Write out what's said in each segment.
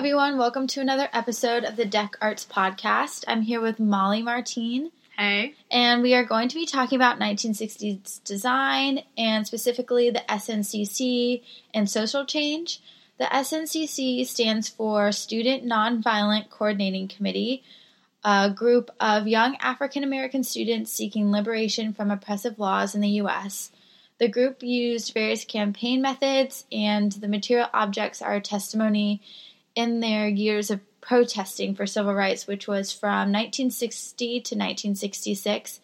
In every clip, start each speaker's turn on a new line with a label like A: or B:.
A: everyone. Welcome to another episode of the Deck Arts Podcast. I'm here with Molly Martien,
B: Hey.
A: and we are going to be talking about 1960s design and specifically the SNCC and social change. The SNCC stands for Student Nonviolent Coordinating Committee, a group of young African American students seeking liberation from oppressive laws in the U.S. The group used various campaign methods, and the material objects are a testimony in their years of protesting for civil rights, which was from 1960 to 1966.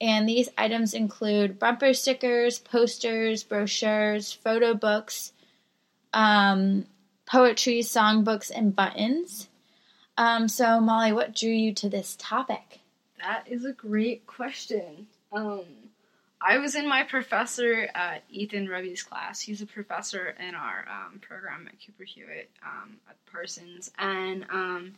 A: And these items include bumper stickers, posters, brochures, photo books, um, poetry, songbooks, and buttons. Um, so, Molly, what drew you to this topic?
B: That is a great question. Um, I was in my professor uh, Ethan Robey's class. He's a professor in our um, program at Cooper Hewitt um, at Parsons, and um,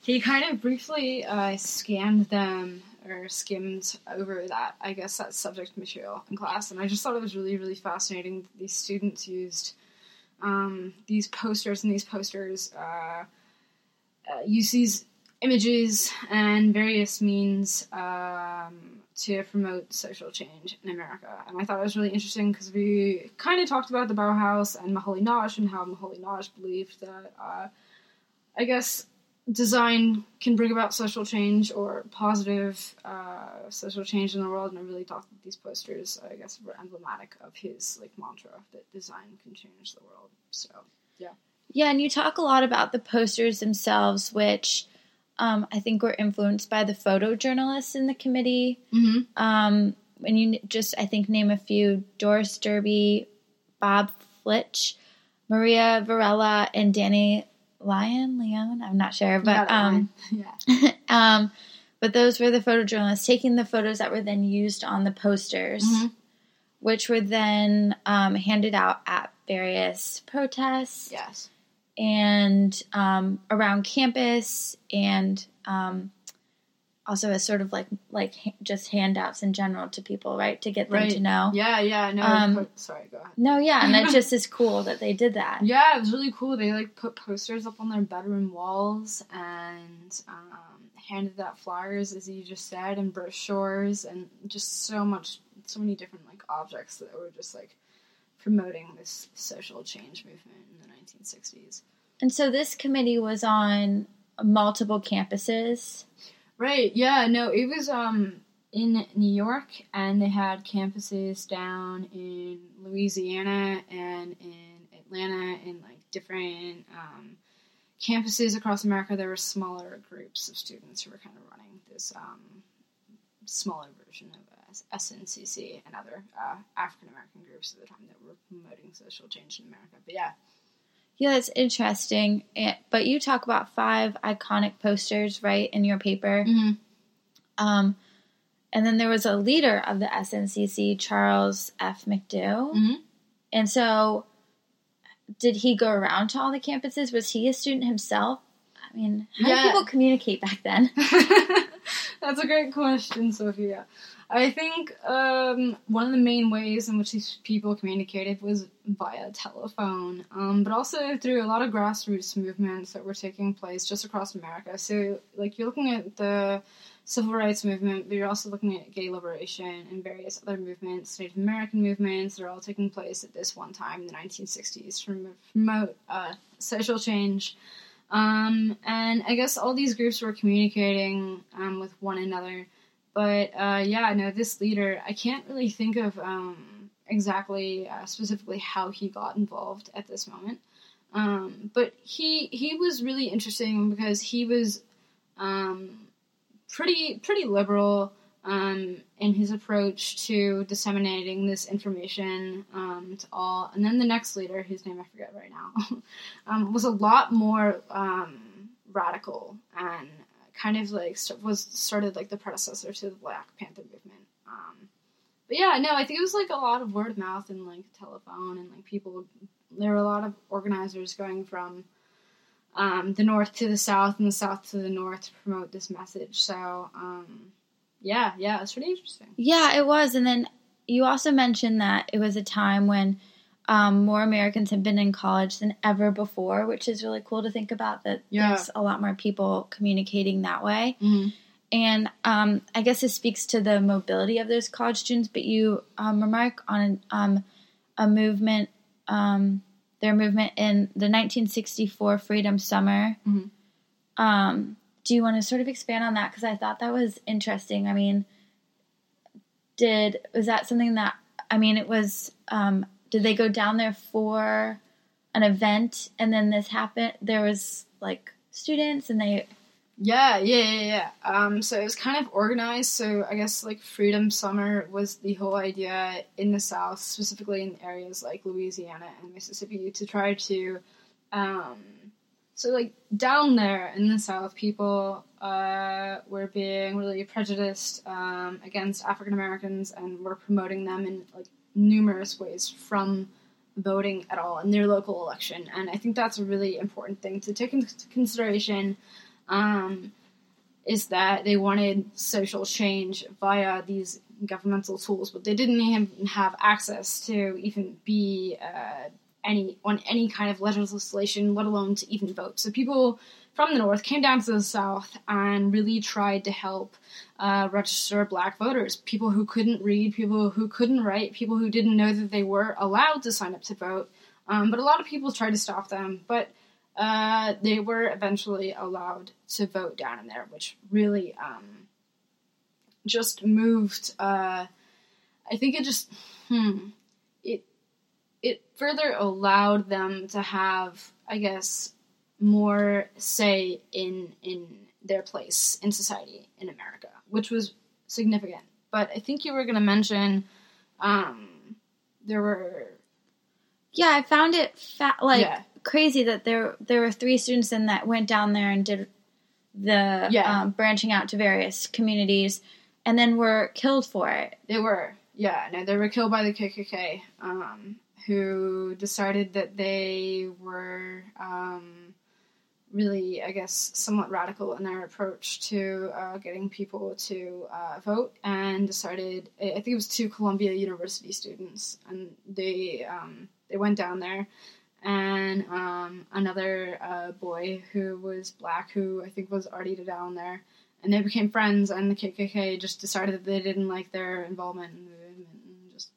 B: he kind of briefly uh, scanned them or skimmed over that, I guess, that subject material in class, and I just thought it was really, really fascinating. that These students used um, these posters, and these posters uh, uh, use these images and various means um, to promote social change in America. And I thought it was really interesting because we kind of talked about the Bauhaus and Moholy-Nagy and how Moholy-Nagy believed that, uh, I guess, design can bring about social change or positive uh, social change in the world. And I really thought that these posters, I guess, were emblematic of his like mantra that design can change the world. So
A: yeah, Yeah, and you talk a lot about the posters themselves, which um, I think we were influenced by the photojournalists in the committee.
B: mm-hmm.
A: Um, and you just, I think, name a few Doris Derby, Bob Flitch, Maria Varela, and Danny Lyon. Leon, I'm not sure, but um,
B: yeah.
A: um, but those were the photojournalists taking the photos that were then used on the posters,
B: Mhm.
A: which were then um, handed out at various protests
B: Yes.
A: And um, around campus, and um, also as sort of like like ha- just handouts in general to people, right, to get them to know.
B: Yeah, yeah, no,
A: Um,
B: sorry, go ahead.
A: No, yeah, and it just is cool that they did that.
B: Yeah, it was really cool. They like put posters up on their bedroom walls and um, handed out flyers, as you just said, and brochures, and just so much, so many different like objects that were just like promoting this social change movement in the 1960s.
A: And so this committee was on multiple campuses.
B: Right. Yeah. No, it was um in New York, and they had campuses down in Louisiana and in Atlanta, and like different um, campuses across America. There were smaller groups of students who were kind of running this um, smaller version of uh, SNCC and other uh, African American groups at the time that were promoting social change in America. But yeah.
A: Yeah, that's interesting. But you talk about five iconic posters, right, in your paper.
B: Mm-hmm.
A: Um, and then there was a leader of the SNCC, Charles F. McDew.
B: Mhm.
A: And so, did he go around to all the campuses? Was he a student himself? I mean, how
B: Yeah.
A: did people communicate back then?
B: That's a great question, Sophia. I think um, one of the main ways in which these people communicated was via telephone, um, but also through a lot of grassroots movements that were taking place just across America. So, like, you're looking at the civil rights movement, but you're also looking at gay liberation and various other movements, Native American movements, that are all taking place at this one time in the 1960s to promote uh, social change. Um, and I guess all these groups were communicating um, with one another. But uh, yeah, no, this leader, I can't really think of um, exactly, uh, specifically how he got involved at this moment. Um, but he he was really interesting because he was um, pretty pretty liberal um, in his approach to disseminating this information um, to all. And then the next leader, whose name I forget right now, um, was a lot more um, radical and kind of like was started like the predecessor to the Black Panther movement. Um, but yeah, no, I think it was like a lot of word of mouth and like telephone and like people. There were a lot of organizers going from um, the north to the south and the south to the north to promote this message. So yeah, yeah, it's pretty interesting.
A: Yeah, it was. And then you also mentioned that it was a time when um, more Americans have been in college than ever before, which is really cool to think about. That
B: Yeah.
A: there's a lot more people communicating that way.
B: Mm-hmm.
A: And um, I guess this speaks to the mobility of those college students. But you um, remark on um, a movement, um, their movement in the 1964 Freedom Summer.
B: Mhm.
A: Do you want to sort of expand on that? Because I thought that was interesting. I mean, did was that something that I mean it was? Um, did they go down there for an event and then this happened? There was like students and they
B: Yeah, yeah, yeah, yeah. Um, so it was kind of organized. So I guess like Freedom Summer was the whole idea in the South, specifically in areas like Louisiana and Mississippi, to try to. Um, so like down there in the South, people uh, were being really prejudiced um, against African Americans and were promoting them in like numerous ways from voting at all in their local election. And I think that's a really important thing to take into consideration um, is that they wanted social change via these governmental tools, but they didn't even have access to even be uh, any on any kind of legislation, let alone to even vote. So people from the north came down to the south and really tried to help uh, register black voters, people who couldn't read, people who couldn't write, people who didn't know that they were allowed to sign up to vote. Um, but a lot of people tried to stop them, but uh, they were eventually allowed to vote down in there, which really um, just moved. Uh, I think it just hmm, it it further allowed them to have, I guess, more say in in their place in society in America, which was significant. But I think you were going to mention um, there were
A: Yeah, I found it fa- like
B: Yeah.
A: crazy that there there were three students in that went down there and did the
B: Yeah.
A: um, branching out to various communities, and then were killed for it.
B: They were, yeah. No, they were killed by the KKK, um, who decided that they were um, really, I guess, somewhat radical in their approach to uh, getting people to uh, vote, and decided. I think it was two Columbia University students, and they um, they went down there. And um, another uh, boy who was black, who I think was already down there, and they became friends. And the KKK just decided that they didn't like their involvement in the movement and just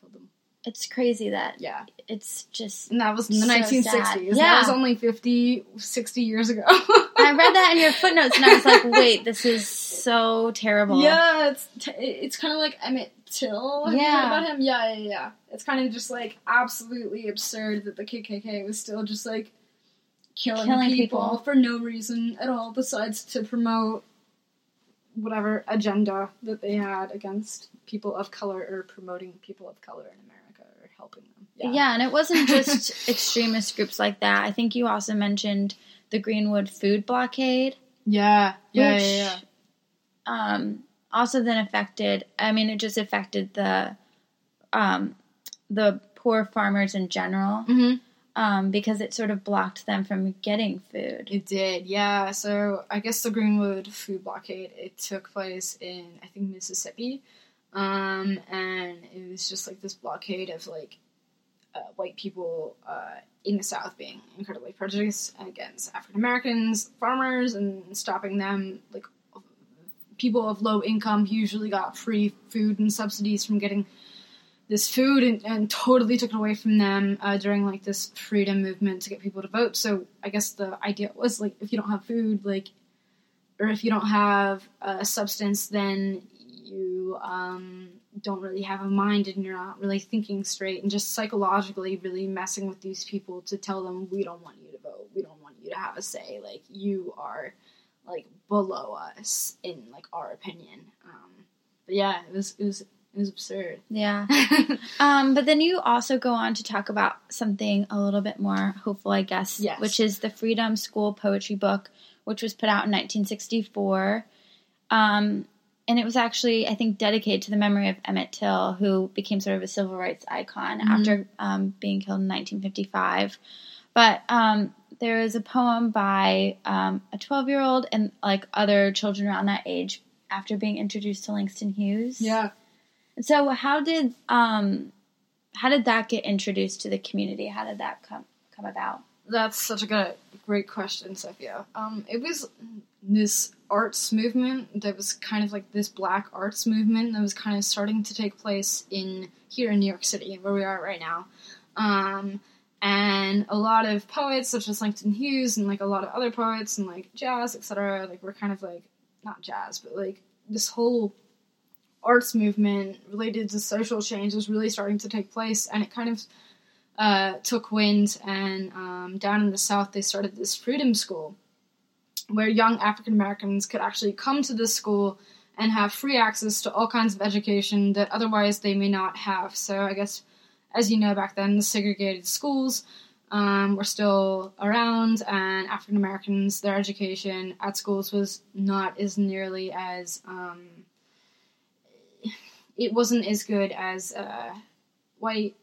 B: killed them.
A: It's crazy that
B: Yeah,
A: it's just.
B: and that was in the
A: So
B: 1960s.
A: sad.
B: That was only 50, 60 years ago.
A: I read that in your footnotes, and I was like, "Wait, this is so terrible."
B: Yeah, it's t- it's kind of like Emmett Till. Have
A: Yeah.
B: about him? Yeah, yeah, yeah. It's kind of just like absolutely absurd that the KKK was still just like killing,
A: Killing
B: people,
A: people.
B: for no reason at all besides to promote whatever agenda that they had against people of color or promoting people of color in America helping them.
A: Yeah. and it wasn't just extremist groups like that. I think you also mentioned the Greenwood food blockade,
B: Yeah, yeah,
A: which
B: yeah, yeah.
A: um, also then affected. I mean, it just affected the um, the poor farmers in general
B: hmm
A: um, because it sort of blocked them from getting food.
B: It did, yeah. So I guess the Greenwood food blockade it took place in I think Mississippi, um, and it was just like this blockade of like uh, white people uh, in the South being incredibly prejudiced against African Americans, farmers, and stopping them. Like people of low income usually got free food and subsidies from getting this food and, and totally took it away from them uh, during like this freedom movement to get people to vote. So I guess the idea was like if you don't have food, like, or if you don't have a substance, then you um, don't really have a mind and you're not really thinking straight and just psychologically really messing with these people to tell them we don't want you to vote, we don't want you to have a say, like you are like below us in like our opinion. Um, but yeah, it was it was it was absurd.
A: Yeah. Um, but then you also go on to talk about something a little bit more hopeful, I guess,
B: Yes.
A: which is the Freedom School Poetry Book, which was put out in 1964. Um, and it was actually, I think, dedicated to the memory of Emmett Till, who became sort of a civil rights icon
B: Mhm.
A: after um, being killed in 1955. But um, was a poem by um, a 12 year old and like other children around that age after being introduced to Langston Hughes.
B: yeah.
A: So how did um how did that get introduced to the community? How did that come come about?
B: That's such a good, great question, Sophia. Um, it was this arts movement that was kind of like this black arts movement that was kind of starting to take place in here in New York City, where we are right now. Um, and a lot of poets, such as Langston Hughes and like a lot of other poets and like jazz, etc., like were kind of like not jazz, but like this whole arts movement related to social change was really starting to take place, and it kind of uh, took wind. And um, down in the South, they started this freedom school where young African Americans could actually come to this school and have free access to all kinds of education that otherwise they may not have. So I guess, as you know, back then the segregated schools um, were still around, and African Americans, their education at schools was not as nearly as um, it wasn't as good as uh, white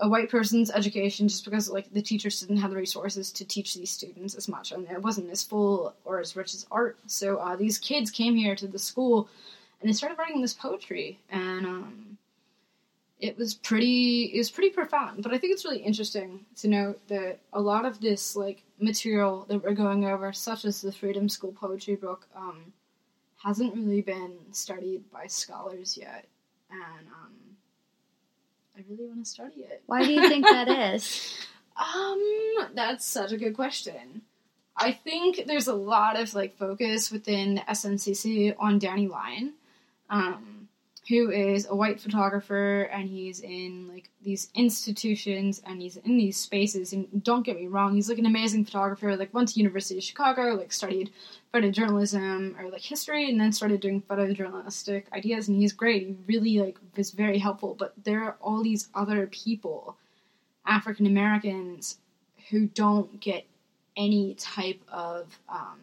B: a white person's education just because like the teachers didn't have the resources to teach these students as much. And it wasn't as full or as rich as art. So uh, these kids came here to the school and they started writing this poetry. And um, it was pretty it was pretty profound. But i think it's really interesting to note that a lot of this like material that we're going over such as the freedom school poetry book um, hasn't really been studied by scholars yet. And um, I really want to study it.
A: Why do you think that is?
B: um, that's such a good question. I think there's a lot of like focus within the SNCC on Danny Lyon, um, who is a white photographer and he's in like these institutions and he's in these spaces. And don't get me wrong, he's like an amazing photographer. Like went to University of Chicago, like studied photojournalism or like history, and then started doing photojournalistic ideas. And he's great. He really like was very helpful. But there are all these other people, African Americans, who don't get any type of um,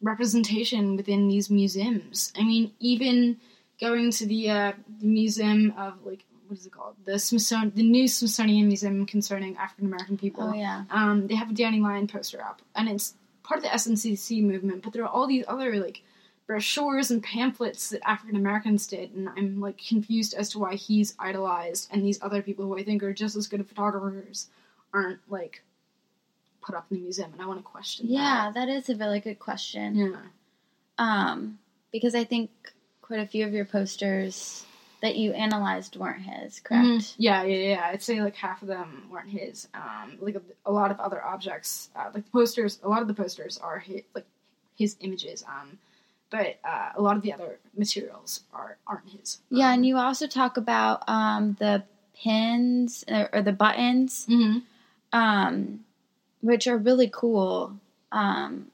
B: representation within these museums. I mean, even going to the, uh, the museum of like what is it called? The Smithsonian, the new Smithsonian Museum concerning African American people.
A: Oh yeah.
B: Um, they have a Danny Lyon poster up, and it's part of the SNCC movement. But there are all these other like brochures and pamphlets that African Americans did, and I'm like confused as to why he's idolized, and these other people who I think are just as good photographers aren't like put up in the museum. And I want to question.
A: Yeah,
B: that.
A: that is a really good question.
B: Yeah.
A: Um, because I think quite a few of your posters that you analyzed weren't his, correct?
B: Mhm. Yeah, yeah, yeah. I'd say like half of them weren't his. Um, like a, a lot of other objects, uh, like the posters. A lot of the posters are his, like his images. Um, but uh, a lot of the other materials are aren't his.
A: Yeah,
B: Um,
A: and you also talk about um, the pins or, or the buttons,
B: mhm.
A: um, which are really cool. Um,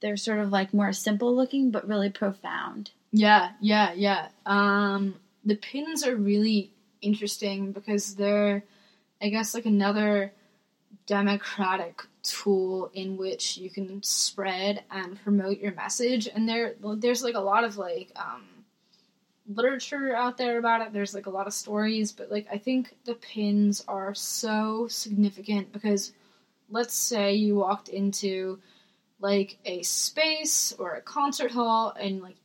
A: they're sort of like more simple looking, but really profound.
B: Yeah, yeah, yeah. Um, the pins are really interesting because they're, I guess, like another democratic tool in which you can spread and promote your message. And there, there's like a lot of like um, literature out there about it. There's like a lot of stories, but like I think the pins are so significant because, let's say you walked into like a space or a concert hall and like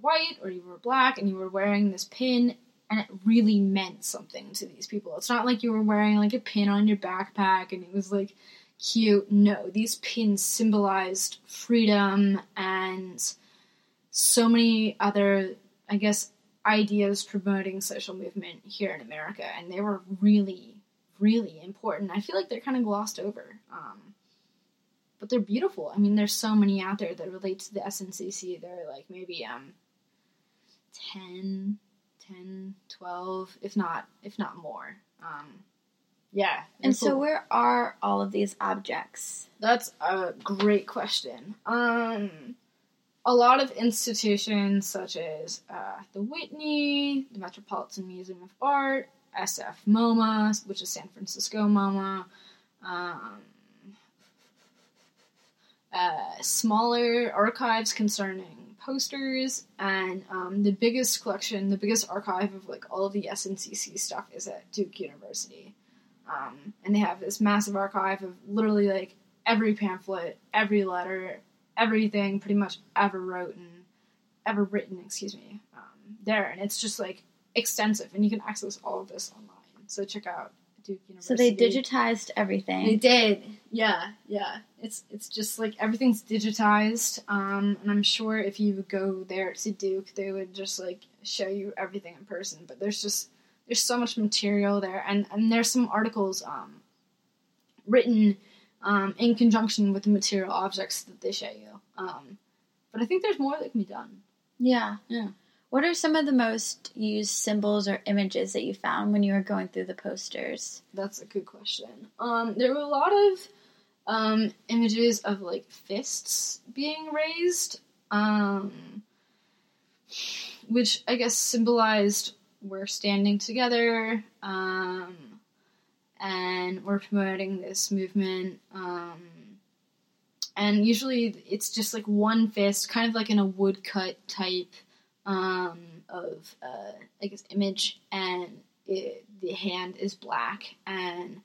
B: white or you were black and you were wearing this pin and it really meant something to these people. It's not like you were wearing like a pin on your backpack and it was like cute. No, these pins symbolized freedom and so many other, I guess, ideas promoting social movement here in America, and they were really, really important. I feel like they're kind of glossed over. Um, but they're beautiful. I mean, there's so many out there that relate to the SNCC. They're like maybe um 10, 10, 12, if not if not more. Um, yeah.
A: And so,
B: cool.
A: where are all of these objects?
B: That's a great question. Um, a lot of institutions such as uh, the Whitney, the Metropolitan Museum of Art, SF MoMA, which is San Francisco MoMA, um, uh, smaller archives concerning posters, and um, the biggest collection, the biggest archive of like all of the SNCC stuff is at Duke University. Um, and they have this massive archive of literally like every pamphlet, every letter, everything pretty much ever wrote and ever written, excuse me, um, there. And it's just like extensive, and you can access all of this online. So check out Duke University.
A: So they digitized everything.
B: They did, yeah, yeah. It's it's just like everything's digitized, um, and I'm sure if you go there to Duke, they would just like show you everything in person. But there's just there's so much material there, and and there's some articles um, written um, in conjunction with the material objects that they show you. Um, but I think there's more that can be done.
A: Yeah.
B: Yeah.
A: What are some of the most used symbols or images that you found when you were going through the posters?
B: That's a good question. Um, there were a lot of um, images of like fists being raised, um, which I guess symbolized we're standing together um, and we're promoting this movement. Um, and usually it's just like one fist, kind of like in a woodcut type um, of, uh, I guess, image, and it, the hand is black, and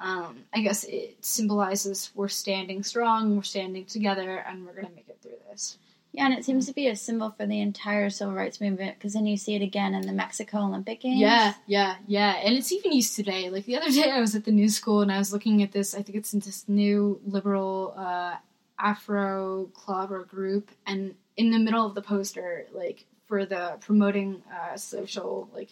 B: um, I guess it symbolizes we're standing strong, we're standing together, and we're gonna make it through this.
A: Yeah, and it seems to be a symbol for the entire civil rights movement because then you see it again in the Mexico Olympic Games.
B: Yeah, yeah, yeah, and it's even used today. Like the other day, I was at the new school and I was looking at this. I think it's in this new liberal uh, Afro club or group, and in the middle of the poster, like for the promoting uh, social like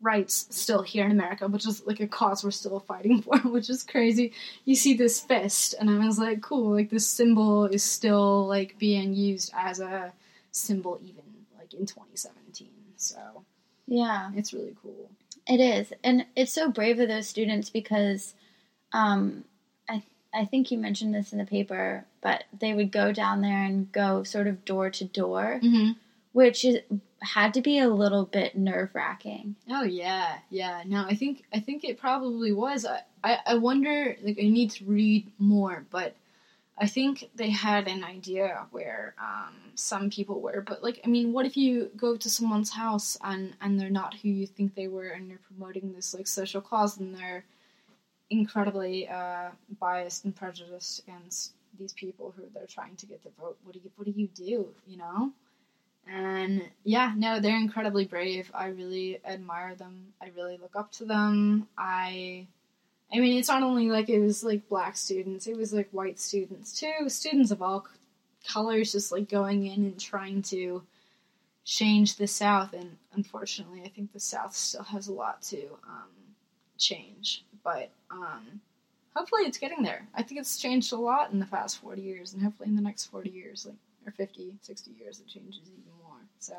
B: rights still here in America, which is like a cause we're still fighting for, which is crazy. You see this fist, and I was like, cool, like this symbol is still like being used as a symbol even like in 2017. So
A: Yeah,
B: it's really cool.
A: it is. And it's so brave of those students because um, I, I think you mentioned this in the paper, but they would go down there and go sort of door to door,
B: Mm-hmm.
A: Which is, had to be a little bit nerve wracking.
B: Oh yeah, yeah. No, I think I think it probably was. I, I I wonder. Like, I need to read more, but I think they had an idea where um, some people were. But like, I mean, what if you go to someone's house and and they're not who you think they were, and you're promoting this like social cause, and they're incredibly uh, biased and prejudiced against these people who they're trying to get to vote. What do you what do you do? You know. And yeah, no, they're incredibly brave. I really admire them. I really look up to them. I I mean, it's not only like it was like black students, it was like white students too, students of all colors just like going in and trying to change the South. And unfortunately, I think the South still has a lot to um, change. But um, hopefully, it's getting there. I think it's changed a lot in the past 40 years, and hopefully, in the next 40 years, like or 50, 60 years, it changes even more. So,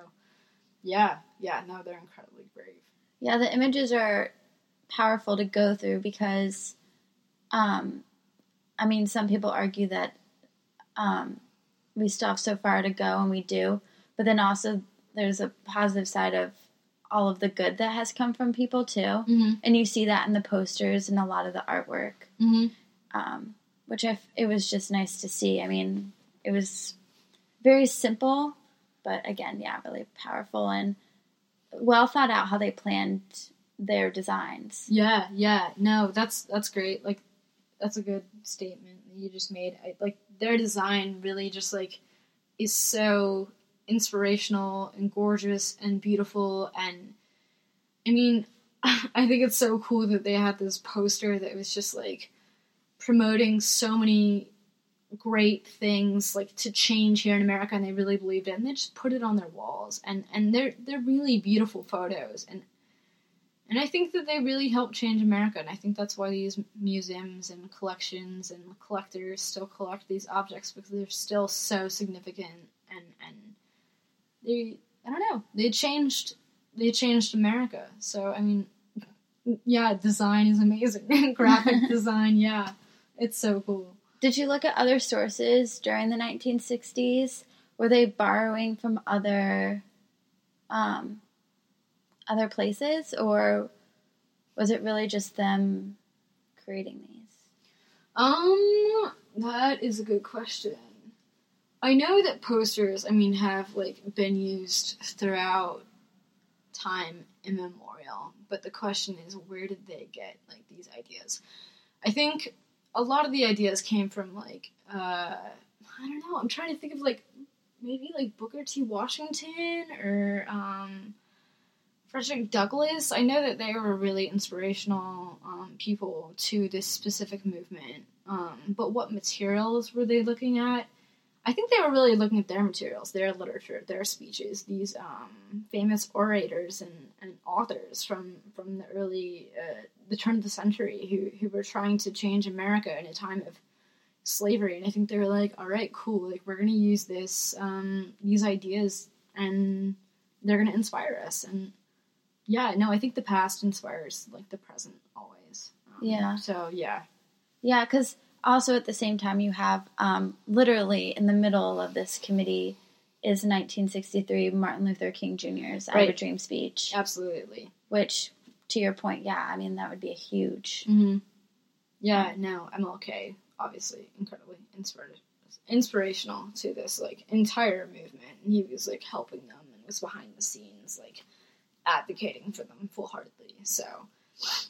B: yeah, yeah, no, they're incredibly brave.
A: Yeah, the images are powerful to go through because, um, I mean, some people argue that um, we still have so far to go, and we do. But then also, there's a positive side of all of the good that has come from people too,
B: Mm-hmm.
A: and you see that in the posters and a lot of the artwork,
B: Mm-hmm.
A: um, which I f- it was just nice to see. I mean, it was very simple, but again, yeah, really powerful and well thought out how they planned their designs.
B: Yeah, yeah. No, that's that's great. Like that's a good statement that you just made. I, like their design really just like is so inspirational and gorgeous and beautiful and I mean, I think it's so cool that they had this poster that was just like promoting so many great things like to change here in America and they really believed it and they just put it on their walls and and they're they're really beautiful photos and and I think that they really helped change America and I think that's why these museums and collections and collectors still collect these objects because they're still so significant and and they I don't know they changed they changed America. So I mean yeah design is amazing. Graphic design yeah it's so cool
A: Did you look at other sources during the 1960s? Were they borrowing from other um, other places, or was it really just them creating these?
B: Um, that is a good question. I know that posters, I mean, have like been used throughout time immemorial, but the question is, where did they get like these ideas? I think a lot of the ideas came from like uh, I don't know. I'm trying to think of like maybe like Booker T. Washington or um, Frederick Douglass, I know that they were really inspirational um, people to this specific movement. Um, but what materials were they looking at? I think they were really looking at their materials, their literature, their speeches. These um, famous orators and, and authors from from the early uh, the turn of the century who who were trying to change America in a time of slavery. And I think they were like, all right, cool, like we're gonna use this um, these ideas and they're gonna inspire us. And yeah, no, I think the past inspires like the present always. Um,
A: Yeah.
B: So yeah.
A: Yeah, because also at the same time, you have um, literally in the middle of this committee is 1963 Martin Luther King Jr.'s I Have a Dream speech,
B: Absolutely.
A: which, to your point, yeah, I mean, that would be a huge.
B: Mm-hmm. Yeah, no, MLK obviously incredibly inspired, inspirational to this like entire movement, and he was like helping them and was behind the scenes like advocating for them full heartedly. So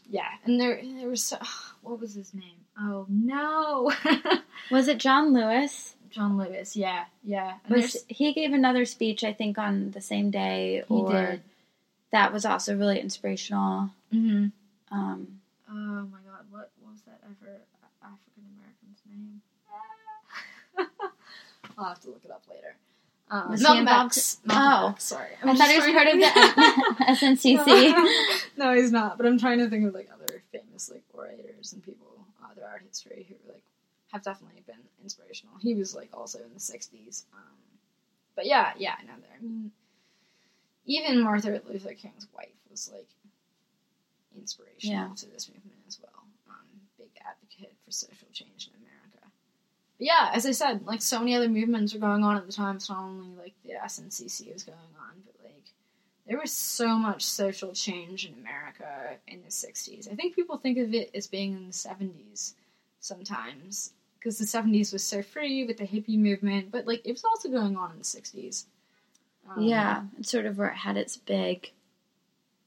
B: yeah, and there there was so, what was his name? Oh no,
A: Was it John Lewis?
B: John Lewis. Yeah, yeah. And
A: Was he gave another speech? I think on the same day,
B: He
A: or
B: did.
A: that was also really inspirational.
B: Mhm.
A: Um,
B: Oh my god, what was that ever African American's name? I'll have to look it up later. Um,
A: Was he
B: Malcolm
A: involved- Oh.
B: Sorry.
A: I thought he was part of the SNCC.
B: no, he's not. But I'm trying to think of like other famous like orators and people uh, throughout history who like have definitely been inspirational. He was like also in the '60s. Um, but yeah, yeah, no, there. I mean, even Martin Luther King's wife was like inspirational
A: Yeah.
B: to this movement as well. Um, big advocate for social change in America. But yeah, as I said, like so many other movements were going on at the time. It's not only like the SNCC was going on, but like there was so much social change in America in the 60s. I think people think of it as being in the 70s sometimes because the 70s was so free with the hippie movement, but like it was also going on in the 60s. Um,
A: yeah, it's sort of where it had its big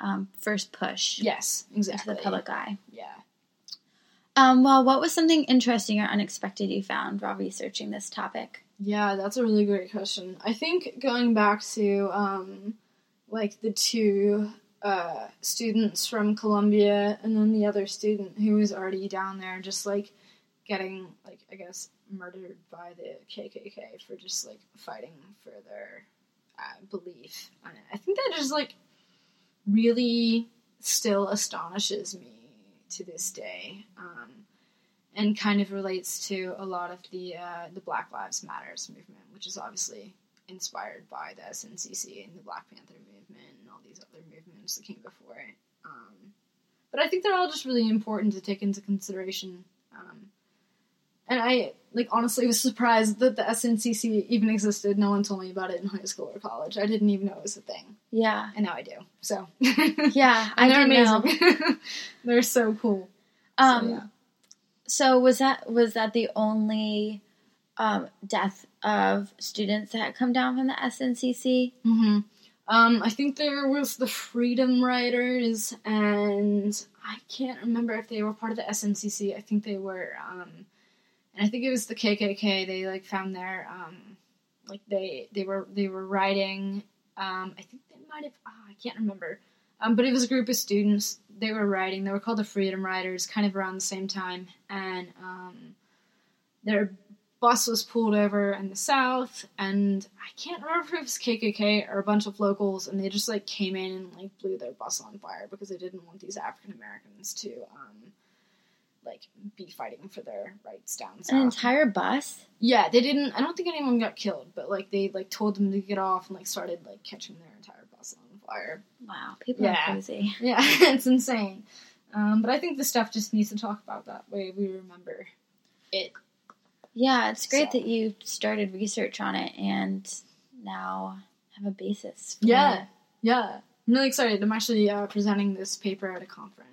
A: um, first push
B: Yes,
A: into
B: exactly.
A: the public eye.
B: Yeah.
A: Um, well, what was something interesting or unexpected you found while researching this topic?
B: Yeah, that's a really great question. I think going back to um, like the two uh, students from Columbia and then the other student who was already down there, just like getting like I guess murdered by the KKK for just like fighting for their uh, belief. I think that just like really still astonishes me to this day. Um, and kind of relates to a lot of the uh, the Black Lives Matters movement, which is obviously inspired by the SNCC and the Black Panther movement and all these other movements that came before it. Um, but I think they're all just really important to take into consideration. Um, and I like honestly was surprised that the SNCC even existed. No one told me about it in high school or college. I didn't even know it was a thing,
A: Yeah,
B: and now I do. So
A: yeah, I
B: they're amazing. they're so cool.
A: Um,
B: so, yeah.
A: So was that was that the only um, death of students that had come down from the SNCC?
B: hmm Um, I think there was the Freedom Riders, and I can't remember if they were part of the SNCC. I think they were, um, and I think it was the KKK. They like found their, um, like they they were they were riding. Um, I think they might have. ah, I can't remember. Um, but it was a group of students. They were riding. They were called the Freedom Riders, kind of around the same time, and um, their bus was pulled over in the south, and I can't remember if it was KKK or a bunch of locals, and they just like came in and like blew their bus on fire because they didn't want these African Americans to um, like be fighting for their rights down south.
A: An entire bus?
B: yeah, they didn't. I don't think anyone got killed, but like they like told them to get off and like started like catching their entire bus on fire.
A: Wow, people
B: Yeah.
A: are crazy.
B: Yeah, it's insane. Um, but I think the stuff just needs to talk about that way we remember it.
A: Yeah, it's great
B: So-
A: that you started research on it and now have a basis. for
B: Yeah,
A: it.
B: yeah. I'm really excited. I'm actually uh, presenting this paper at a conference.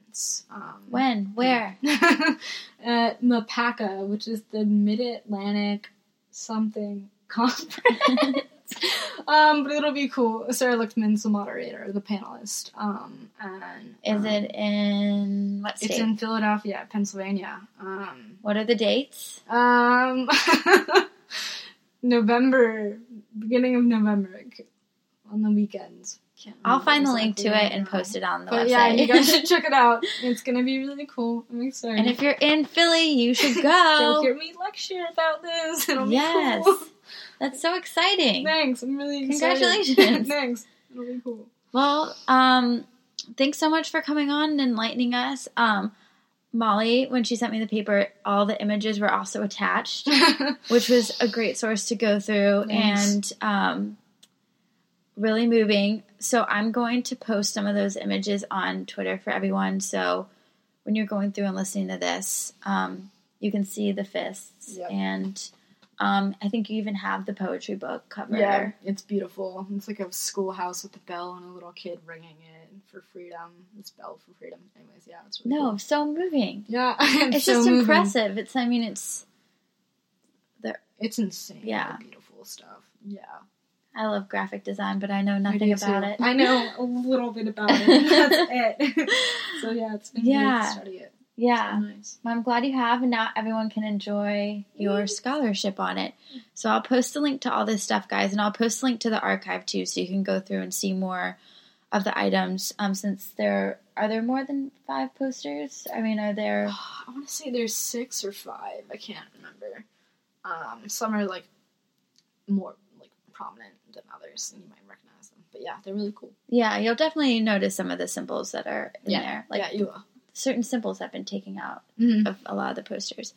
B: Um,
A: When? Where?
B: at MAPACA, which is the Mid Atlantic something conference. um, but it'll be cool. Sarah Lichtman's the moderator, the panelist. Um, and
A: Is
B: um,
A: it in what state?
B: It's in Philadelphia, Pennsylvania. Um,
A: what are the dates?
B: um, November, beginning of November, on the weekends.
A: I'll find the link to it and post it on the
B: But
A: website.
B: yeah, you guys should check it out. It's gonna be really cool. I'm excited.
A: and if you're in Philly, you should go.
B: hear me lecture about this. It'll
A: Yes.
B: cool.
A: That's so exciting.
B: Thanks. I'm really excited.
A: Congratulations.
B: Thanks. It'll be cool.
A: Well, um, thanks so much for coming on and enlightening us. Um, Molly, when she sent me the paper, all the images were also attached, which was a great source to go through
B: Thanks.
A: and um, really moving. So I'm going to post some of those images on Twitter for everyone. So when you're going through and listening to this, um, you can see the fists
B: Yep.
A: and. Um, I think you even have the poetry book cover.
B: yeah, it's beautiful. It's like a schoolhouse with a bell and a little kid ringing it for freedom. This bell for freedom. Anyways, yeah, it's really
A: No,
B: cool.
A: so moving.
B: Yeah,
A: It's
B: so
A: just
B: moving.
A: impressive. It's I mean it's
B: It's insane.
A: Yeah.
B: the beautiful stuff. Yeah,
A: I love graphic design, but I know nothing
B: do
A: about
B: too.
A: it.
B: I know a little bit about it. That's it. so yeah, it's been
A: Yeah.
B: great to study it.
A: Yeah.
B: Nice.
A: Well, I'm glad you have, and now everyone can enjoy your scholarship on it. So I'll post a link to all this stuff, guys, and I'll post a link to the archive too, so you can go through and see more of the items. Um, since there are there more than five posters. I mean, are there?
B: I want to say there's six or five. I can't remember. Um, some are like more like prominent than others, and you might recognize them. But yeah, they're really cool.
A: Yeah, you'll definitely notice some of the symbols that are in
B: Yeah.
A: there. Like
B: yeah, you will.
A: certain symbols have been taken out
B: Mhm.
A: of a lot of the posters.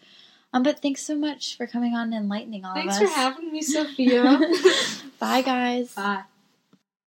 A: Um, but thanks so much for coming on and enlightening all
B: Thanks
A: of us.
B: Thanks for having me, Sophia.
A: Bye, guys.
B: Bye.